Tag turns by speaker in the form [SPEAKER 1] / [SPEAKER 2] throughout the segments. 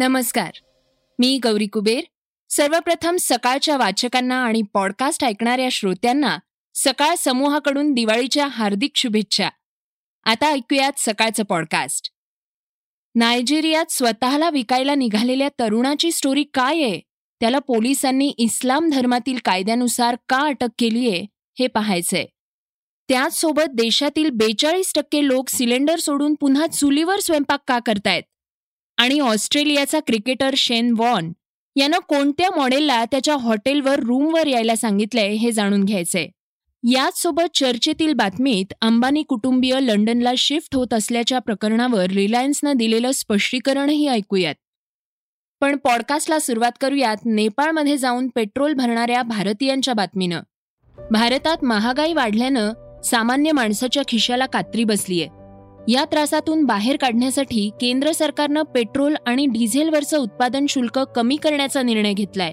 [SPEAKER 1] नमस्कार. मी गौरी कुबेर. सर्वप्रथम सकाळच्या वाचकांना आणि पॉडकास्ट ऐकणाऱ्या श्रोत्यांना सकाळ समूहाकडून दिवाळीच्या हार्दिक शुभेच्छा. आता ऐकूयात सकाळचं पॉडकास्ट. नायजेरियात स्वतःला विकायला निघालेल्या तरुणाची स्टोरी काय आहे? त्याला पोलिसांनी इस्लाम धर्मातील कायद्यानुसार का अटक केलीये हे पाहायचंय. त्याचसोबत देशातील बेचाळीस टक्के लोक सिलेंडर सोडून पुन्हा चुलीवर स्वयंपाक का करतायत? आणि ऑस्ट्रेलियाचा क्रिकेटर शेन वॉन यानं कोणत्या मॉडेलला त्याच्या हॉटेलवर रूमवर यायला सांगितलंय हे जाणून घ्यायचंय. याचसोबत चर्चेतील बातमीत अंबानी कुटुंबीय लंडनला शिफ्ट होत असल्याच्या प्रकरणावर रिलायन्सनं दिलेलं स्पष्टीकरणही ऐकूयात. पण पॉडकास्टला सुरुवात करूयात नेपाळमध्ये जाऊन पेट्रोल भरणाऱ्या भारतीयांच्या बातमीनं. भारतात महागाई वाढल्यानं सामान्य माणसाच्या खिशाला कात्री बसलीय. या त्रासातून बाहेर काढण्यासाठी केंद्र सरकारनं पेट्रोल आणि डिझेलवरचं उत्पादन शुल्क कमी करण्याचा निर्णय घेतलाय.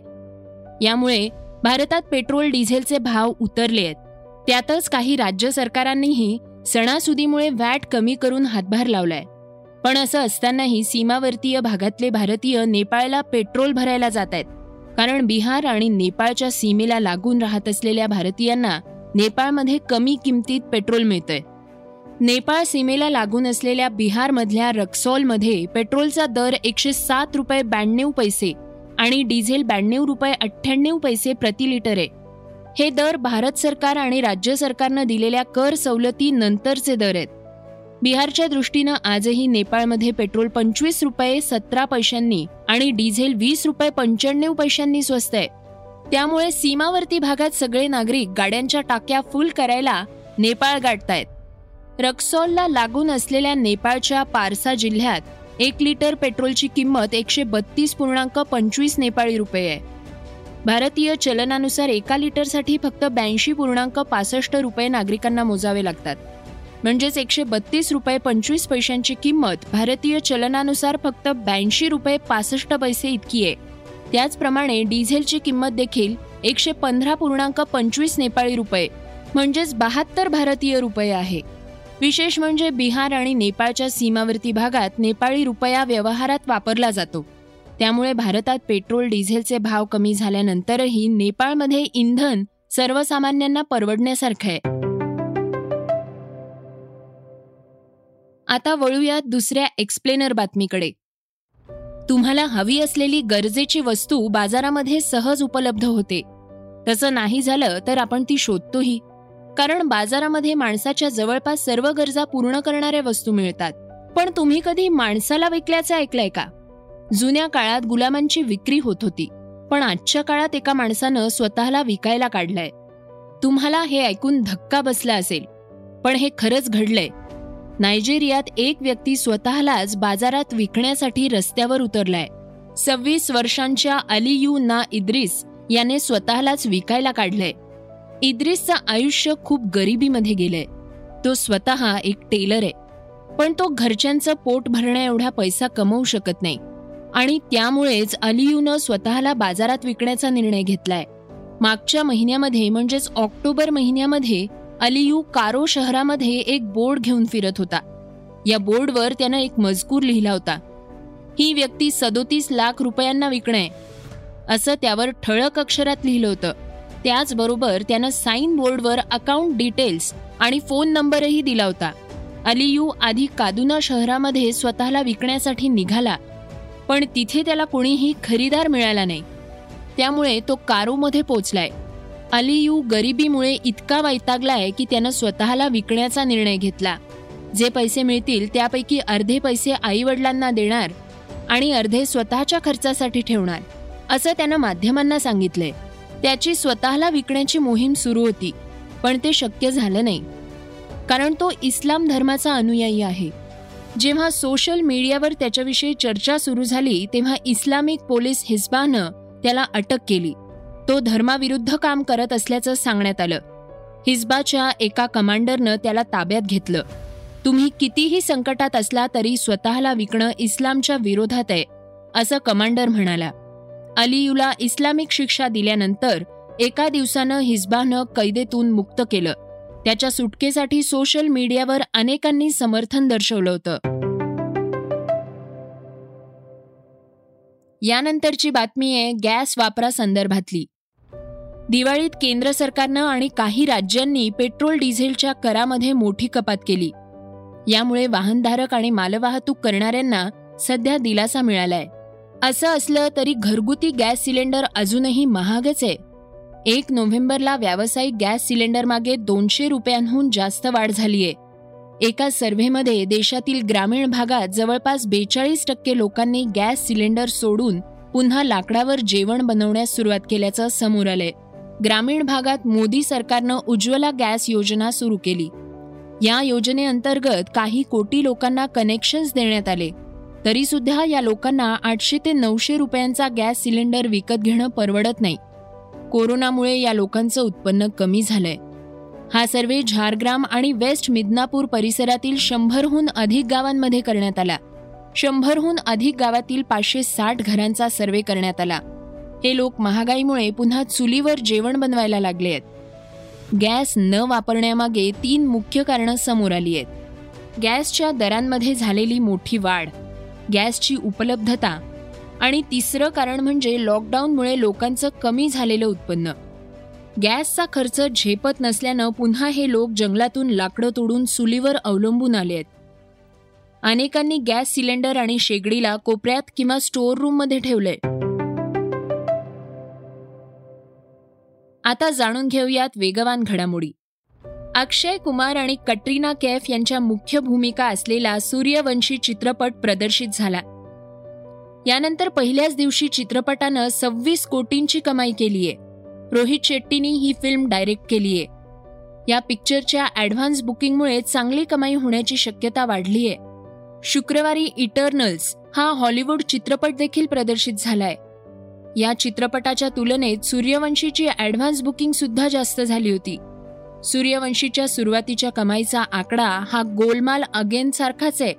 [SPEAKER 1] यामुळे भारतात पेट्रोल डिझेलचे भाव उतरले आहेत. त्यातच काही राज्य सरकारांनीही सणासुदीमुळे वॅट कमी करून हातभार लावलाय. पण असं असतानाही सीमावर्तीय भागातले भारतीय नेपाळला पेट्रोल भरायला जात आहेत. कारण बिहार आणि नेपाळच्या सीमेला लागून राहत असलेल्या भारतीयांना नेपाळमध्ये कमी किमतीत पेट्रोल मिळतंय. नेपाळ सीमेला लागून असलेल्या बिहारमधल्या रक्सॉलमध्ये पेट्रोलचा दर एकशे सात रुपये ब्याण्णव पैसे आणि डिझेल ब्याण्णव रुपये अठ्ठ्याण्णव पैसे प्रति लिटर आहे. हे दर भारत सरकार आणि राज्य सरकारनं दिलेल्या कर सवलती नंतरचे दर आहेत. बिहारच्या दृष्टीनं आजही नेपाळमध्ये पेट्रोल पंचवीस रुपये सतरा पैशांनी आणि डिझेल वीस रुपये पंच्याण्णव पैशांनी स्वस्त आहे. त्यामुळे सीमावर्ती भागात सगळे नागरिक गाड्यांच्या टाक्या फुल करायला नेपाळ गाठतायत. रक्सॉलला लागून असलेल्या नेपाळच्या पारसा जिल्ह्यात एक लिटर पेट्रोलची किंमत एकशे बत्तीस पूर्णांक पंचवीस नेपाळी रुपये आहे. भारतीय चलनानुसार एका लिटरसाठी फक्त ब्याऐंशी पूर्णांक पासष्ट रुपये नागरिकांना मोजावे लागतात. म्हणजेच एकशे बत्तीस रुपये पंचवीस पैशांची किंमत भारतीय चलनानुसार फक्त ब्याऐंशी रुपये पासष्ट पैसे इतकी आहे. त्याचप्रमाणे डिझेलची किंमत देखील एकशे पंधरा पूर्णांक पंचवीस नेपाळी रुपये म्हणजेच बहात्तर भारतीय रुपये आहे. विशेष म्हणजे बिहार आणि नेपाळच्या सीमावर्ती भागात नेपाळी रुपया व्यवहारात वापरला जातो. त्यामुळे भारतात पेट्रोल डिझेलचे भाव कमी झाल्यानंतरही नेपाळमध्ये इंधन सर्वसामान्यांना परवडण्यासारखं आहे. आता वळूयात दुसऱ्या एक्सप्लेनर बातमीकडे. तुम्हाला हवी असलेली गरजेची वस्तू बाजारामध्ये सहज उपलब्ध होते. तसं नाही झालं तर आपण ती शोधतोही. कारण बाजारामध्ये माणसाच्या जवळपास सर्व गरजा पूर्ण करणाऱ्या वस्तू मिळतात. पण तुम्ही कधी माणसाला विकल्याचं ऐकलंय का? जुन्या काळात गुलामांची विक्री होत होती पण आजच्या काळात एका माणसानं स्वतःला विकायला काढलंय. तुम्हाला हे ऐकून धक्का बसला असेल पण हे खरंच घडलंय. नायजेरियात एक व्यक्ती स्वतःलाच बाजारात विकण्यासाठी रस्त्यावर उतरलाय. सव्वीस वर्षांच्या अलियू ना इद्रिस याने स्वतःलाच विकायला काढलंय. इद्रिसचं आयुष्य खूप गरिबीमध्ये गेलंय. तो स्वतः एक टेलर आहे. पण तो घरच्यांचं पोट भरण्या एवढा पैसा कमवू शकत नाही. आणि त्यामुळेच अलियूनं स्वतःला बाजारात विकण्याचा निर्णय घेतलाय. मागच्या महिन्यामध्ये म्हणजेच ऑक्टोबर महिन्यामध्ये अलियू कारो शहरामध्ये एक बोर्ड घेऊन फिरत होता. या बोर्डवर त्यानं एक मजकूर लिहिला होता. ही व्यक्ती सदोतीस लाख रुपयांना विकणे असं त्यावर ठळक अक्षरात लिहिलं होतं. त्याचबरोबर त्यानं साईन बोर्डवर अकाउंट डिटेल्स आणि फोन नंबरही दिला होता. अलियू आधी कादुना शहरामध्ये स्वतःला विकण्यासाठी निघाला पण तिथे त्याला कोणीही खरीदार मिळाला नाही. त्यामुळे तो कारोमध्ये पोचलाय. अलियू गरिबीमुळे इतका वैतागलाय की त्यानं स्वतःला विकण्याचा निर्णय घेतला. जे पैसे मिळतील त्यापैकी अर्धे पैसे आई वडिलांना देणार आणि अर्धे स्वतःच्या खर्चासाठी ठेवणार असं त्यानं माध्यमांना सांगितलंय. त्याची स्वतःला विकण्याची मोहीम सुरू होती पण ते शक्य झालं नाही. कारण तो इस्लाम धर्माचा अनुयायी आहे. जेव्हा सोशल मीडियावर त्याच्याविषयी चर्चा सुरू झाली तेव्हा इस्लामिक पोलीस हिस्बानं त्याला अटक केली. तो धर्माविरुद्ध काम करत असल्याचं सांगण्यात आलं. हिजबाच्या एका कमांडरनं त्याला ताब्यात घेतलं. तुम्ही कितीही संकटात असला तरी स्वतःला विकणं इस्लामच्या विरोधात आहे असं कमांडर म्हणाला. अलियूला इस्लामिक शिक्षा दिल्यानंतर एका दिवसानं हिजबानं कैदेतून मुक्त केलं. त्याच्या सुटकेसाठी सोशल मीडियावर अनेकांनी समर्थन दर्शवलं होतं. यानंतरची बातमी आहे गॅस वापरा संदर्भातली दिवाळीत केंद्र सरकारनं आणि काही राज्यांनी पेट्रोल डिझेलच्या करामध्ये मोठी कपात केली. यामुळे वाहनधारक आणि मालवाहतूक करणाऱ्यांना सध्या दिलासा मिळालाय. असं असलं तरी घरगुती गॅस सिलेंडर अजूनही महागच आहे. एक नोव्हेंबरला व्यावसायिक गॅस सिलेंडर मागे दोनशे रुपयांहून जास्त वाढ झालीय. एका सर्व्हेमध्ये देशातील ग्रामीण भागात जवळपास बेचाळीस टक्के लोकांनी गॅस सिलेंडर सोडून पुन्हा लाकडावर जेवण बनवण्यास सुरुवात केल्याचं समोर आलंय. ग्रामीण भागात मोदी सरकारनं उज्ज्वला गॅस योजना सुरू केली. या योजनेअंतर्गत काही कोटी लोकांना कनेक्शन्स देण्यात आले. तरी सुद्धा या लोकांना आठशे ते नऊशे रुपयांचा गॅस सिलेंडर विकत घेणं परवडत नाही. कोरोनामुळे या लोकांचं उत्पन्न कमी झालंय. हा सर्वे झारग्राम आणि वेस्ट मिदनापूर परिसरातील शंभरहून अधिक गावांमध्ये करण्यात आला. शंभरहून अधिक गावातील पाचशे साठ घरांचा सर्वे करण्यात आला. हे लोक महागाईमुळे पुन्हा चुलीवर जेवण बनवायला लागले आहेत. गॅस न वापरण्यामागे तीन मुख्य कारणं समोर आली आहेत. गॅसच्या दरांमध्ये झालेली मोठी वाढ. गॅसची उपलब्धता. आणि तिसरं कारण म्हणजे लॉकडाऊनमुळे लोकांचं कमी झालेलं उत्पन्न. गॅसचा खर्च झेपत नसल्यानं पुन्हा हे लोक जंगलातून लाकडं तोडून चुलीवर अवलंबून आले आहेत. अनेकांनी गॅस सिलेंडर आणि शेगडीला कोपऱ्यात किंवा स्टोअर रूममध्ये ठेवलंय. आता जाणून घेऊयात वेगवान घडामोडी. अक्षय कुमार आणि कटरीना कैफ यांच्या मुख्य भूमिका असलेला सूर्यवंशी चित्रपट प्रदर्शित झाला. यानंतर पहिल्याच दिवशी चित्रपटानं सव्वीस कोटींची कमाई केलीये. रोहित शेट्टीनी ही फिल्म डायरेक्ट केलीये. या पिक्चरच्या ॲडव्हान्स बुकिंगमुळे चांगली कमाई होण्याची शक्यता वाढलीय. शुक्रवारी इटर्नल्स हा हॉलिवूड चित्रपट देखील प्रदर्शित झालाय. या चित्रपटाच्या तुलनेत सूर्यवंशीची ॲडव्हान्स बुकिंग सुद्धा जास्त झाली होती. सूर्यवंशीच्या सुरुवातीच्या कमाईचा आकडा हा गोलमाल अगेन सारखाच आहे.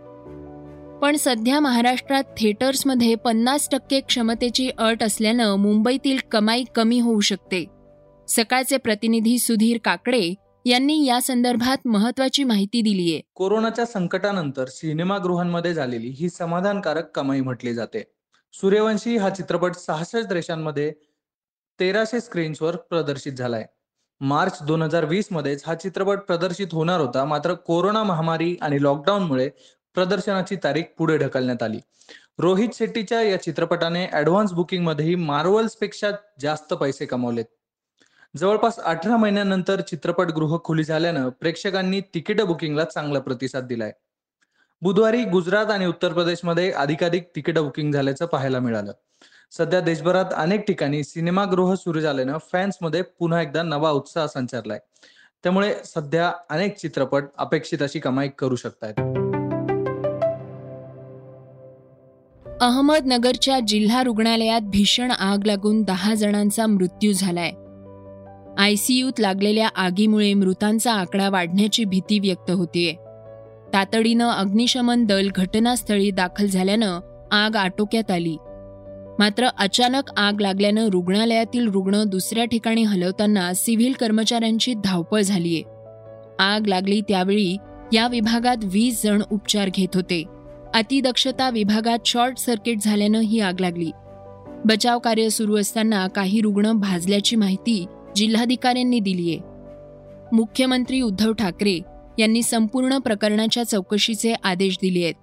[SPEAKER 1] पण सध्या महाराष्ट्रात थिएटर्समध्ये पन्नास टक्के क्षमतेची अट असल्यानं मुंबईतील कमाई कमी होऊ शकते. सकाळचे प्रतिनिधी सुधीर काकडे यांनी या संदर्भात महत्वाची माहिती दिली आहे
[SPEAKER 2] कोरोनाच्या संकटानंतर सिनेमागृहांमध्ये झालेली ही समाधानकारक कमाई म्हटली जाते. सूर्यवंशी हा चित्रपट सहासष्ट देशांमध्ये तेराशे स्क्रीन्सवर प्रदर्शित झालाय. मार्च दोन हजार वीस मध्येच हा चित्रपट प्रदर्शित होणार होता. मात्र कोरोना महामारी आणि लॉकडाऊनमुळे प्रदर्शनाची तारीख पुढे ढकलण्यात आली. रोहित शेट्टीच्या या चित्रपटाने ऍडव्हान्स बुकिंग मध्येही मार्वल्सपेक्षा जास्त पैसे कमावलेत. जवळपास अठरा महिन्यानंतर चित्रपटगृह खुली झाल्यानं प्रेक्षकांनी तिकीट बुकिंगला चांगला प्रतिसाद दिलाय. बुधवारी गुजरात आणि उत्तर प्रदेशमध्ये अधिकाधिक तिकीट बुकिंग झाल्याचं पाहायला मिळालं. सध्या देशभरात अनेक ठिकाणी सिनेमागृह सुरू झाल्यानं फॅन्समध्ये पुन्हा एकदा नवा उत्साह संचारलाय. त्यामुळे सध्या अनेक चित्रपट अपेक्षित अशी कमाई करू शकतात
[SPEAKER 1] अहमदनगरच्या जिल्हा रुग्णालयात भीषण आग लागून दहा जणांचा मृत्यू झालाय. आयसीयूत लागलेल्या आगीमुळे मृतांचा आकडा वाढण्याची भीती व्यक्त होतीये. तातडीनं अग्निशमन दल घटनास्थळी दाखल झाल्यानं आग आटोक्यात आली. मात्र अचानक आग लागल्यानं रुग्णालयातील रुग्ण दुसऱ्या ठिकाणी हलवताना सिव्हिल कर्मचाऱ्यांची धावपळ झालीय. आग लागली त्यावेळी या विभागात वीस जण उपचार घेत होते. अतिदक्षता विभागात शॉर्ट सर्किट झाल्यानं ही आग लागली. बचाव कार्य सुरू असताना काही रुग्ण भाजल्याची माहिती जिल्हाधिकाऱ्यांनी दिलीय. मुख्यमंत्री उद्धव ठाकरे यांनी संपूर्ण प्रकरणाच्या चौकशीचे आदेश दिले आहेत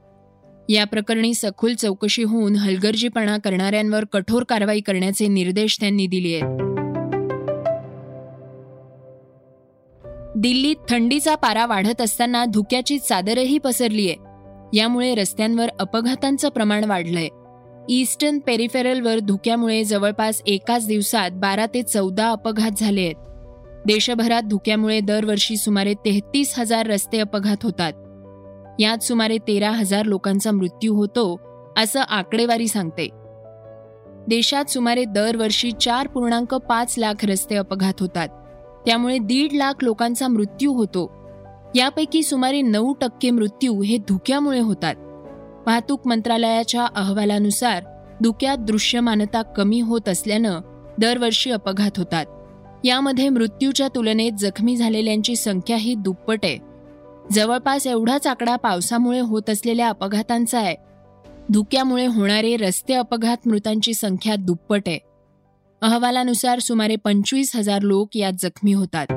[SPEAKER 1] या प्रकरणी सखोल चौकशी होऊन हलगर्जीपणा करणाऱ्यांवर कठोर कारवाई करण्याचे निर्देश त्यांनी दिले आहेत. दिल्लीत थंडीचा पारा वाढत असताना धुक्याची चादरही पसरलीय. यामुळे रस्त्यांवर अपघातांचं प्रमाण वाढलंय. ईस्टर्न पेरिफेरलवर धुक्यामुळे जवळपास एकाच दिवसात बारा ते चौदा अपघात झाले आहेत. देशभरात धुक्यामुळे दरवर्षी सुमारे तेहतीस हजार रस्ते अपघात होतात. यात सुमारे तेरा हजार लोकांचा मृत्यू होतो असं आकडेवारी सांगते. देशात सुमारे दरवर्षी चार पूर्णांक पाच लाख रस्ते अपघात होतात. त्यामुळे दीड लाख लोकांचा मृत्यू होतो. यापैकी सुमारे नऊ टक्के मृत्यू हे धुक्यामुळे होतात. वाहतूक मंत्रालयाच्या अहवालानुसार धुक्यात दृश्यमानता कमी होत असल्यानं दरवर्षी अपघात होतात. यामध्ये मृत्यूच्या तुलनेत जखमी झालेल्यांची संख्याही दुप्पट आहे. जवळपास एवढाच आकडा पावसामुळे होत असलेल्या अपघातांचा आहे. धुक्यामुळे होणारे रस्ते अपघात मृतांची संख्या दुप्पट आहे. अहवालानुसार सुमारे पंचवीस हजार लोक यात जखमी होतात.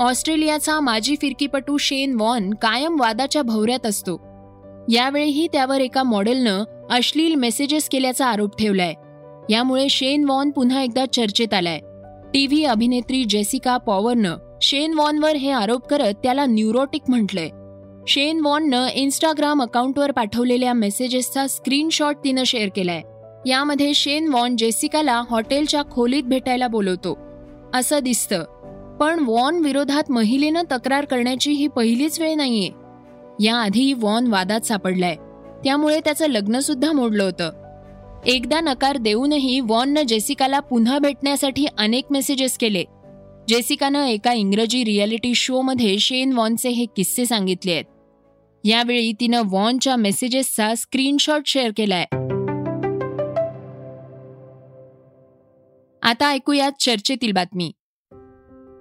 [SPEAKER 1] ऑस्ट्रेलियाचा माजी फिरकीपटू शेन वॉन कायम वादाच्या भोवऱ्यात असतो. यावेळीही त्यावर एका मॉडेलनं अश्लील मेसेजेस केल्याचा आरोप ठेवलाय. यामुळे शेन वॉन पुन्हा एकदा चर्चेत आलाय. टीव्ही अभिनेत्री जेसिका पॉवरनं शेन वॉनवर हे आरोप करत त्याला न्यूरोटिक म्हटलंय. शेन वॉननं इन्स्टाग्राम अकाउंटवर पाठवलेल्या मेसेजेसचा स्क्रीनशॉट तिनं शेअर केलाय. यामध्ये शेन वॉन जेसिकाला हॉटेलच्या खोलीत भेटायला बोलवतो. असं दिसतं. पण वॉन विरोधात महिलेनं तक्रार करण्याची ही पहिलीच वेळ नाहीये. याआधी वॉन वादात सापडलाय. त्यामुळे त्याचं लग्नसुद्धा मोडलं होतं. एकदा नकार देऊनही वॉननं जेसिकाला पुन्हा भेटण्यासाठी अनेक मेसेजेस केले. जेसिकानं एका इंग्रजी रियालिटी शोमध्ये शेन वॉनचे हे किस्से सांगितले आहेत. यावेळी तिनं वॉनच्या मेसेजेसचा स्क्रीनशॉट शेअर केलाय. आता ऐकूयात चर्चेतील बातमी.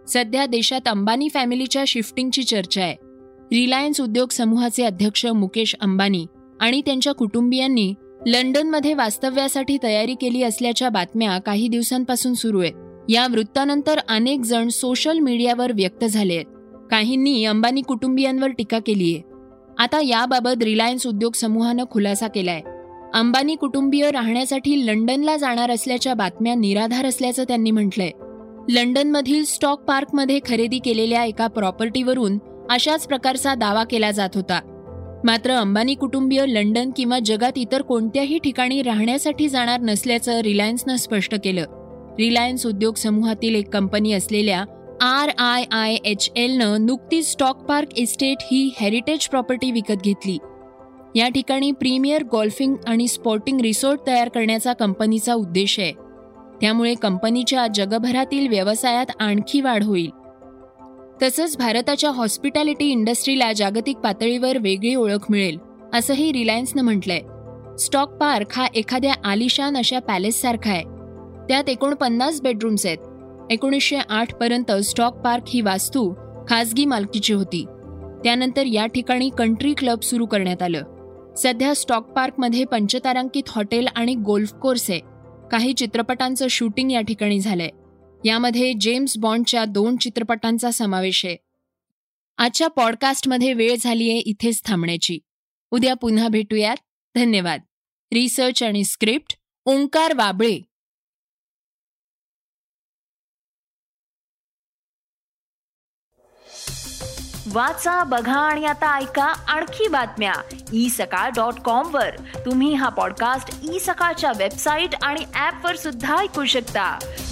[SPEAKER 1] सध्या देशात अंबानी फॅमिलीच्या शिफ्टिंगची चर्चा आहे. रिलायन्स उद्योग समूहाचे अध्यक्ष मुकेश अंबानी आणि त्यांच्या कुटुंबियांनी लंडनमध्ये वास्तव्यासाठी तयारी केली असल्याच्या बातम्या काही दिवसांपासून सुरू आहेत. या वृत्तानंतर अनेक जण सोशल मीडियावर व्यक्त झाले आहेत. काहींनी अंबानी कुटुंबियांवर टीका केली आहे. आता याबाबत रिलायन्स उद्योग समूहानं खुलासा केलाय. अंबानी कुटुंबीय राहण्यासाठी लंडनला जाणार असल्याच्या बातम्या निराधार असल्याचं त्यांनी म्हटलंय. लंडनमधील स्टॉक पार्कमध्ये खरेदी केलेल्या एका प्रॉपर्टीवरून अशाच प्रकारचा दावा केला जात होता. मात्र अंबानी कुटुंबीय लंडन किंवा जगात इतर कोणत्याही ठिकाणी राहण्यासाठी जाणार नसल्याचं रिलायन्सनं स्पष्ट केलं. रिलायन्स उद्योग समूहातील एक कंपनी असलेल्या आर आय आय एच एलनं नुकतीच स्टॉक पार्क इस्टेट ही हेरिटेज प्रॉपर्टी विकत घेतली. या ठिकाणी प्रीमियर गॉल्फिंग आणि स्पोर्टिंग रिसॉर्ट तयार करण्याचा कंपनीचा उद्देश आहे. त्यामुळे कंपनीच्या जगभरातील व्यवसायात आणखी वाढ होईल. तसंच भारताच्या हॉस्पिटॅलिटी इंडस्ट्रीला जागतिक पातळीवर वेगळी ओळख मिळेल असंही रिलायन्सनं म्हटलंय. स्टॉक पार्क हा एखाद्या आलिशान अशा पॅलेससारखा आहे. त्यात एकोणपन्नास बेडरूम्स आहेत. एकोणीसशे आठ पर्यंत स्टॉक पार्क ही वास्तू खासगी मालकीची होती. त्यानंतर या ठिकाणी कंट्री क्लब सुरू करण्यात आलं. सध्या स्टॉक पार्कमध्ये पंचतारांकित हॉटेल आणि गोल्फ कोर्स आहे. काही चित्रपटांचं शूटिंग या ठिकाणी झालंय. यामध्ये जेम्स बॉन्डच्या दोन चित्रपटांचा समावेश आहे. आजच्या पॉडकास्टमध्ये वेळ झालीये इथेच थांबण्याची. उद्या पुन्हा भेटूयात. धन्यवाद. रिसर्च आणि स्क्रिप्ट ओंकार वाबळे.
[SPEAKER 3] वाचा बघा आणि आता ऐका आणखी बातम्या. ई सकाळ डॉट कॉम वर. तुम्ही हा पॉडकास्ट ई सकाळच्या वेबसाईट आणि ऍप वर सुद्धा ऐकू शकता.